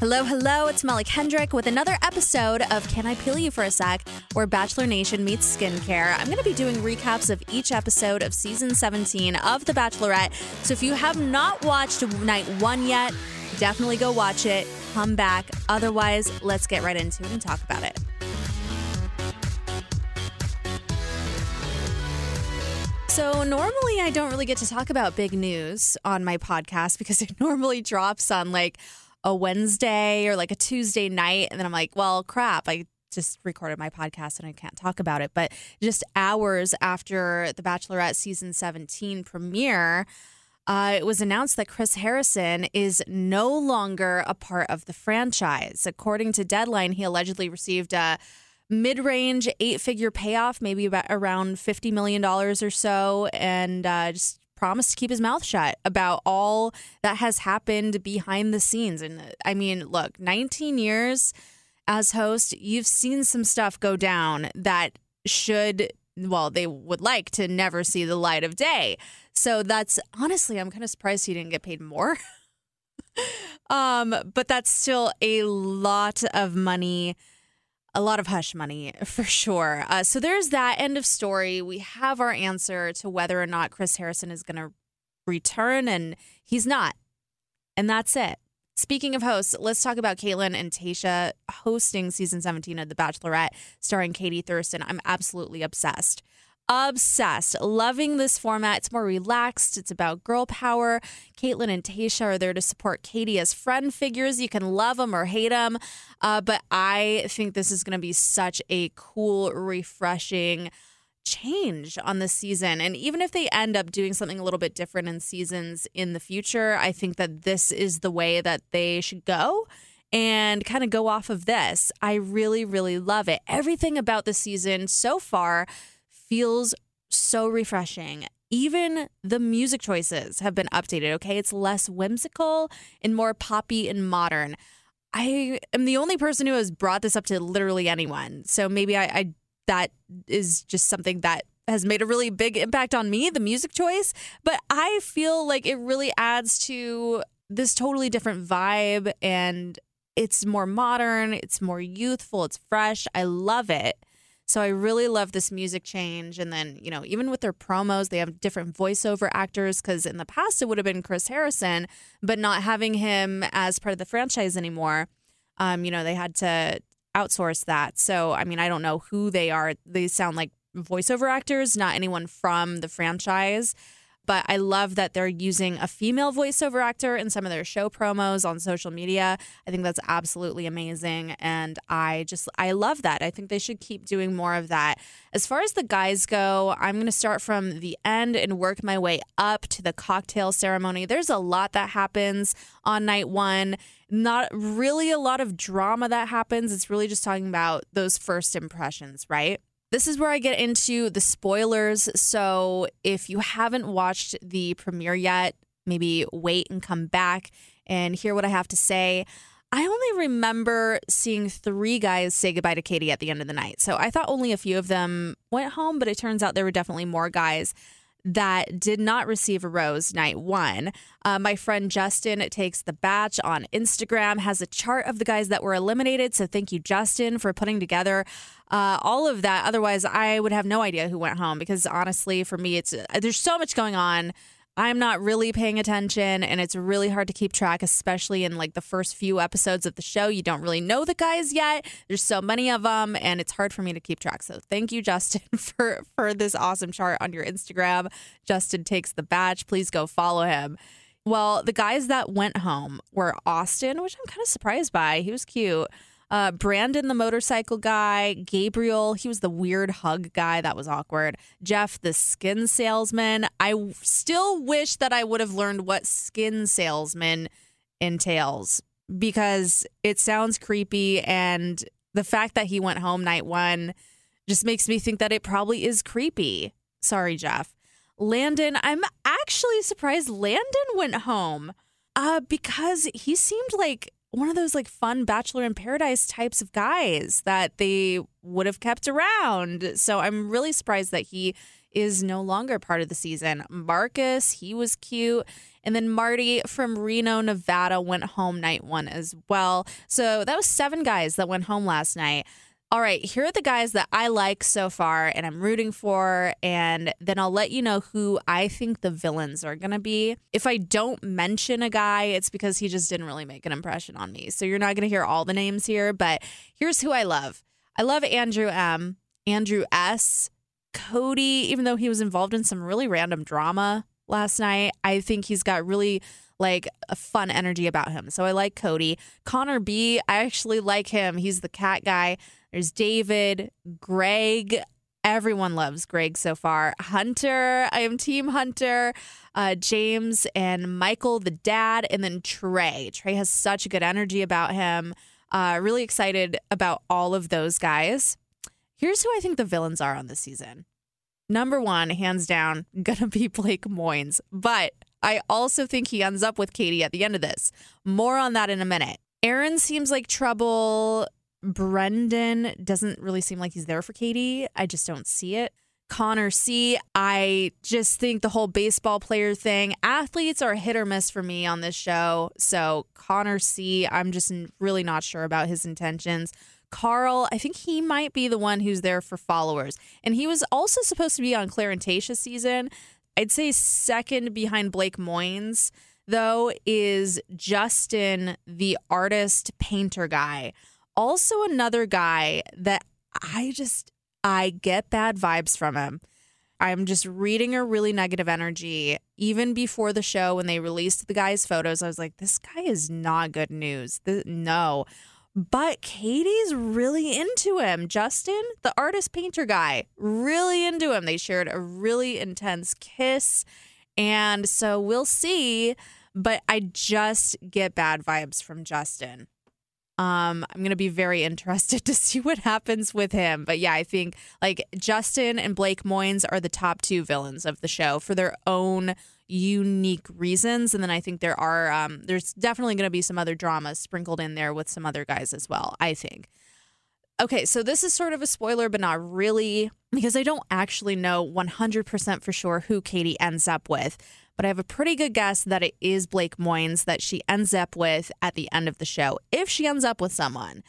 Hello, hello, it's Molly Kendrick with another episode of Can I Peel You for a Sec, where Bachelor Nation meets skincare. I'm going to be doing recaps of each episode of season 17 of The Bachelorette. So if you have not watched night one yet, definitely go watch it, come back. Otherwise, let's get right into it and talk about it. So, normally I don't really get to talk about big news on my podcast because it normally drops on like a Wednesday or like a Tuesday night. And then I'm like, well, crap, I just recorded my podcast and I can't talk about it. But just hours after the Bachelorette season 17 premiere, uh, it was announced that Chris Harrison is no longer a part of the franchise. According to Deadline, he allegedly received a mid range eight figure payoff, maybe about around $50 million or so, and uh, just promised to keep his mouth shut about all that has happened behind the scenes. And I mean, look, 19 years as host, you've seen some stuff go down that should, well, they would like to never see the light of day. So that's honestly, I'm kind of surprised he didn't get paid more. um, but that's still a lot of money a lot of hush money for sure. Uh, so there's that end of story. We have our answer to whether or not Chris Harrison is going to return, and he's not. And that's it. Speaking of hosts, let's talk about Kaitlyn and Tayshia hosting season 17 of The Bachelorette, starring Katie Thurston. I'm absolutely obsessed obsessed, loving this format. It's more relaxed. It's about girl power. Kaitlyn and Tayshia are there to support Katie as friend figures. You can love them or hate them, uh, but I think this is going to be such a cool, refreshing change on the season. And even if they end up doing something a little bit different in seasons in the future, I think that this is the way that they should go and kind of go off of this. I really, really love it. Everything about the season so far feels so refreshing. Even the music choices have been updated, okay? It's less whimsical and more poppy and modern. I am the only person who has brought this up to literally anyone. So maybe I, I that is just something that has made a really big impact on me, the music choice. But I feel like it really adds to this totally different vibe and it's more modern, it's more youthful, it's fresh. I love it. So I really love this music change. And then, you know, even with their promos, they have different voiceover actors because in the past it would have been Chris Harrison, but not having him as part of the franchise anymore, um, you know, they had to outsource that. So, I mean, I don't know who they are. They sound like voiceover actors, not anyone from the franchise but I love that they're using a female voiceover actor in some of their show promos on social media. I think that's absolutely amazing. And I just, I love that. I think they should keep doing more of that. As far as the guys go, I'm going to start from the end and work my way up to the cocktail ceremony. There's a lot that happens on night one not really a lot of drama that happens. It's really just talking about those first impressions, right? This is where I get into the spoilers. So if you haven't watched the premiere yet, maybe wait and come back and hear what I have to say. I only remember seeing three guys say goodbye to Katie at the end of the night. So I thought only a few of them went home, but it turns out there were definitely more guys that did not receive a rose night one. Uh, my friend Justin takes the batch on Instagram, has a chart of the guys that were eliminated. So thank you, Justin, for putting together uh, all of that. Otherwise, I would have no idea who went home because honestly, for me, it's there's so much going on I'm not really paying attention and it's really hard to keep track, especially in like the first few episodes of the show. You don't really know the guys yet. There's so many of them and it's hard for me to keep track. So thank you, Justin, for, for this awesome chart on your Instagram. Justin takes the batch. Please go follow him. Well, the guys that went home were Austin, which I'm kind of surprised by. He was cute. Uh, Brandon, the motorcycle guy, Gabriel, he was the weird hug guy. That was awkward. Jeff, the skin salesman. I still wish that I would have learned what skin salesman entails because it sounds creepy. And the fact that he went home night one just makes me think that it probably is creepy. Sorry, Jeff. Landon, I'm actually surprised Landon went home uh, because he seemed like one of those like fun bachelor in paradise types of guys that they would have kept around. So I'm really surprised that he is no longer part of the season. Marcus, he was cute. And then Marty from Reno, Nevada went home night one as well. So that was seven guys that went home last night all right, here are the guys that I like so far and I'm rooting for. And then I'll let you know who I think the villains are going to be. If I don't mention a guy, it's because he just didn't really make an impression on me. So you're not going to hear all the names here, but here's who I love I love Andrew M., Andrew S., Cody, even though he was involved in some really random drama last night, I think he's got really like a fun energy about him. So I like Cody. Connor B, I actually like him. He's the cat guy. There's David, Greg. Everyone loves Greg so far. Hunter, I am Team Hunter. Uh, James and Michael, the dad, and then Trey. Trey has such a good energy about him. Uh, really excited about all of those guys. Here's who I think the villains are on this season. Number one, hands down, gonna be Blake Moynes. But I also think he ends up with Katie at the end of this. More on that in a minute. Aaron seems like trouble. Brendan doesn't really seem like he's there for Katie. I just don't see it. Connor C, I just think the whole baseball player thing, athletes are hit or miss for me on this show. So, Connor C, I'm just really not sure about his intentions. Karl, I think he might be the one who's there for followers. And he was also supposed to be on and season. I'd say second behind Blake Moynes, though, is Justin, the artist painter guy also another guy that I just I get bad vibes from him. I'm just reading a really negative energy. Even before the show, when they released the guy's photos, I was like, this guy is not good news. no. But Katie's really into him. Justin, the artist painter guy, really into him. They shared a really intense kiss. And so we'll see. But I just get bad vibes from Justin. Um, I'm going to be very interested to see what happens with him. But yeah, I think like Justin and Blake Moynes are the top two villains of the show for their own unique reasons. And then I think there are, um, there's definitely going to be some other dramas sprinkled in there with some other guys as well, I think. Okay, so this is sort of a spoiler, but not really, because I don't actually know 100% for sure who Katie ends up with but I have a pretty good guess that it is Blake Moynes that she ends up with at the end of the show, if she ends up with someone.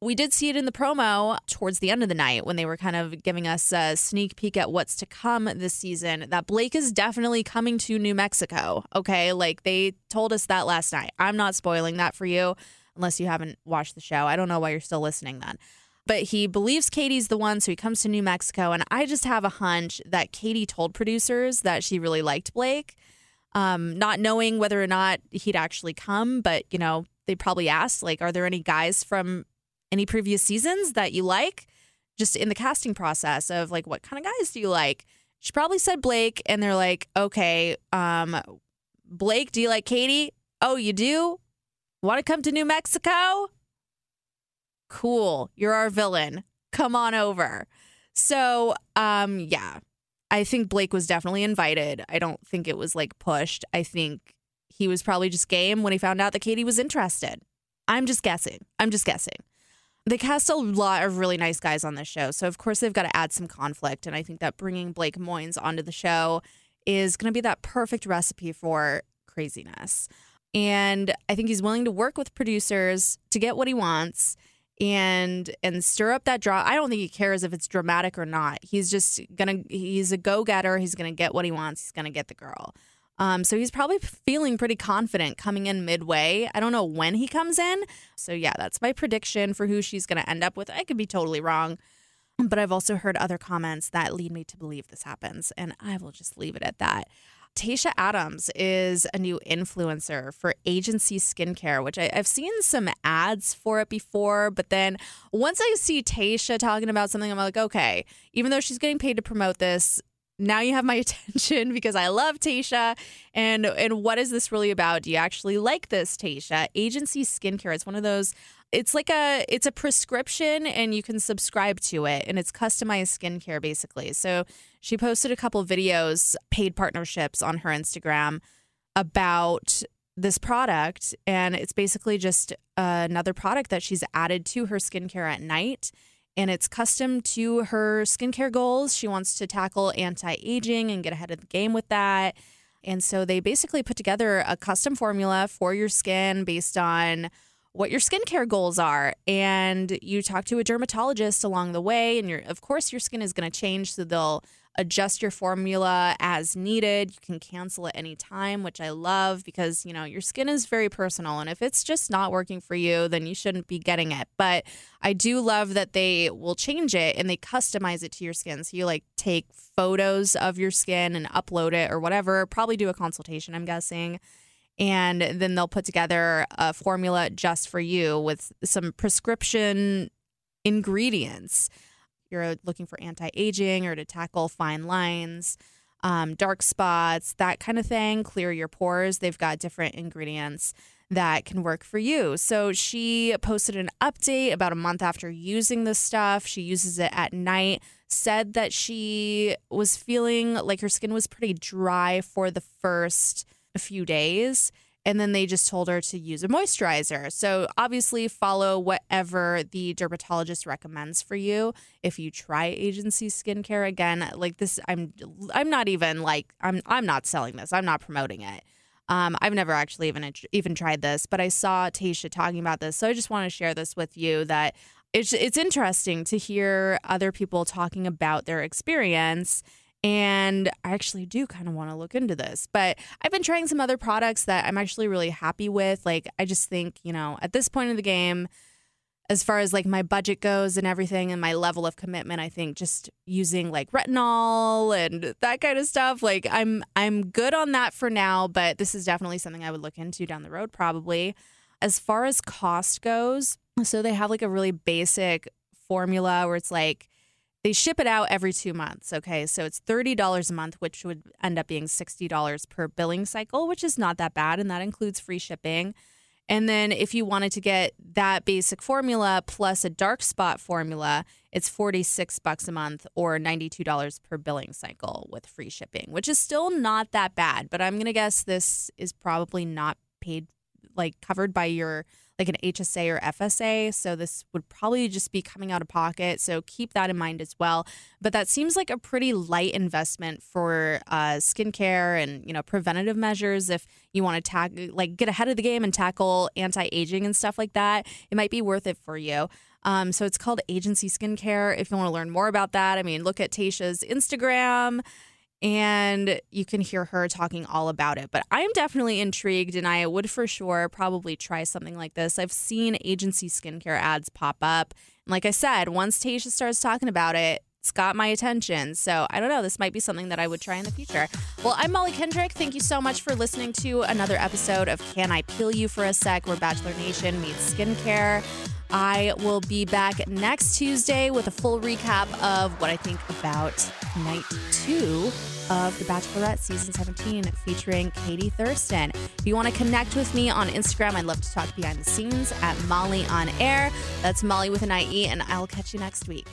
We did see it in the promo towards the end of the night when they were kind of giving us a sneak peek at what's to come this season that Blake is definitely coming to New Mexico. Okay. Like they told us that last night. I'm not spoiling that for you unless you haven't watched the show. I don't know why you're still listening then. But he believes Katie's the one, so he comes to New Mexico. And I just have a hunch that Katie told producers that she really liked Blake um, not knowing whether or not he'd actually come. But, you know, they probably asked, like, are there any guys from any previous seasons that you like? Just in the casting process of like, what kind of guys do you like? She probably said Blake, and they're like, okay, um, Blake, do you like Katie? Oh, you do? Want to come to New Mexico? Cool. You're our villain. Come on over. So, um, yeah, I think Blake was definitely invited. I don't think it was like pushed. I think he was probably just game when he found out that Katie was interested. I'm just guessing. I'm just guessing. They cast a lot of really nice guys on this show. So, of course, they've got to add some conflict. And I think that bringing Blake Moynes onto the show is going to be that perfect recipe for craziness. And I think he's willing to work with producers to get what he wants and and stir up that draw. I don't think he cares if it's dramatic or not. He's just gonna he's a go getter. He's gonna get what he wants. He's gonna get the girl. Um, so he's probably feeling pretty confident coming in midway. I don't know when he comes in. So yeah, that's my prediction for who she's gonna end up with. I could be totally wrong. But I've also heard other comments that lead me to believe this happens, and I will just leave it at that. Tayshia Adams is a new influencer for agency skincare, which I, have seen some ads for it before. But then once I see Tayshia talking about something, I'm like, okay, even though she's getting paid to promote this, now you have my attention because I love Tayshia. And and what is this really about? Do you actually like this, Tayshia? Agency skincare. It's one of those it's like a it's a prescription and you can subscribe to it and it's customized skincare basically. So she posted a couple videos, paid partnerships on her Instagram about this product and it's basically just uh, another product that she's added to her skincare at night and it's custom to her skincare goals. She wants to tackle anti aging and get ahead of the game with that. And so they basically put together a custom formula for your skin based on what your skincare goals are. And you talk to a dermatologist along the way. And your, of course, your skin is going to change. So they'll adjust your formula as needed. You can cancel at any time, which I love because, you know, your skin is very personal. And if it's just not working for you, then you shouldn't be getting it. But I do love that they will change it and they customize it to your skin. So you like take photos of your skin and upload it or whatever, probably do a consultation, I'm guessing and then they'll put together a formula just for you with some prescription ingredients. You're looking for anti aging or to tackle fine lines, um, dark spots, that kind of thing, clear your pores. They've got different ingredients that can work for you. So she posted an update about a month after using this stuff. She uses it at night, said that she was feeling like her skin was pretty dry for the first few days and then they just told her to use a moisturizer. So obviously follow whatever the dermatologist recommends for you. If you try agency skincare again, like this I'm I'm not even like I'm I'm not selling this. I'm not promoting it. Um, I've never actually even even tried this, but I saw Tayshia talking about this, so I just want to share this with you. That it's it's interesting to hear other people talking about their experience and I actually do kind of want to look into this. But I've been trying some other products that I'm actually really happy with. Like, I just think, you know, at this point in the game, as far as like my budget goes and everything and my level of commitment, I think just using like retinol and that kind of stuff, like I'm I'm good on that for now, but this is definitely something I would look into down the road probably. As far as cost goes, so they have like a really basic formula where it's like they ship it out every two months. Okay. So it's $30 a month, which would end up being $60 per billing cycle, which is not that bad. And that includes free shipping. And then if you wanted to get that basic formula plus a dark spot formula, it's 46 bucks a month or $92 per billing cycle with free shipping, which is still not that bad, but I'm going to guess this is probably not paid like covered by your like an HSA or FSA. So this would probably just be coming out of pocket. So keep that in mind as well. But that seems like a pretty light investment for uh, skincare and you know preventative measures. If you want to tag like get ahead of the game and tackle anti aging and stuff like that, it might be worth it for you. Um, so it's called Agency Skincare. If you want to learn more about that, I mean, look at Tayshia's Instagram and you can hear her talking all about it. But I'm definitely intrigued, and I would for sure probably try something like this. I've seen agency skincare ads pop up. And like I said, once Tayshia starts talking about it, it's got my attention. So I don't know. This might be something that I would try in the future. Well, I'm Molly Kendrick. Thank you so much for listening to another episode of Can I Peel You for a Sec, where Bachelor Nation meets skincare. I will be back next Tuesday with a full recap of what I think about night two of The Bachelorette season 17 featuring Katie Thurston. If you want to connect with me on Instagram, I'd love to talk behind the scenes at Molly on Air. That's Molly with an IE, and I'll catch you next week.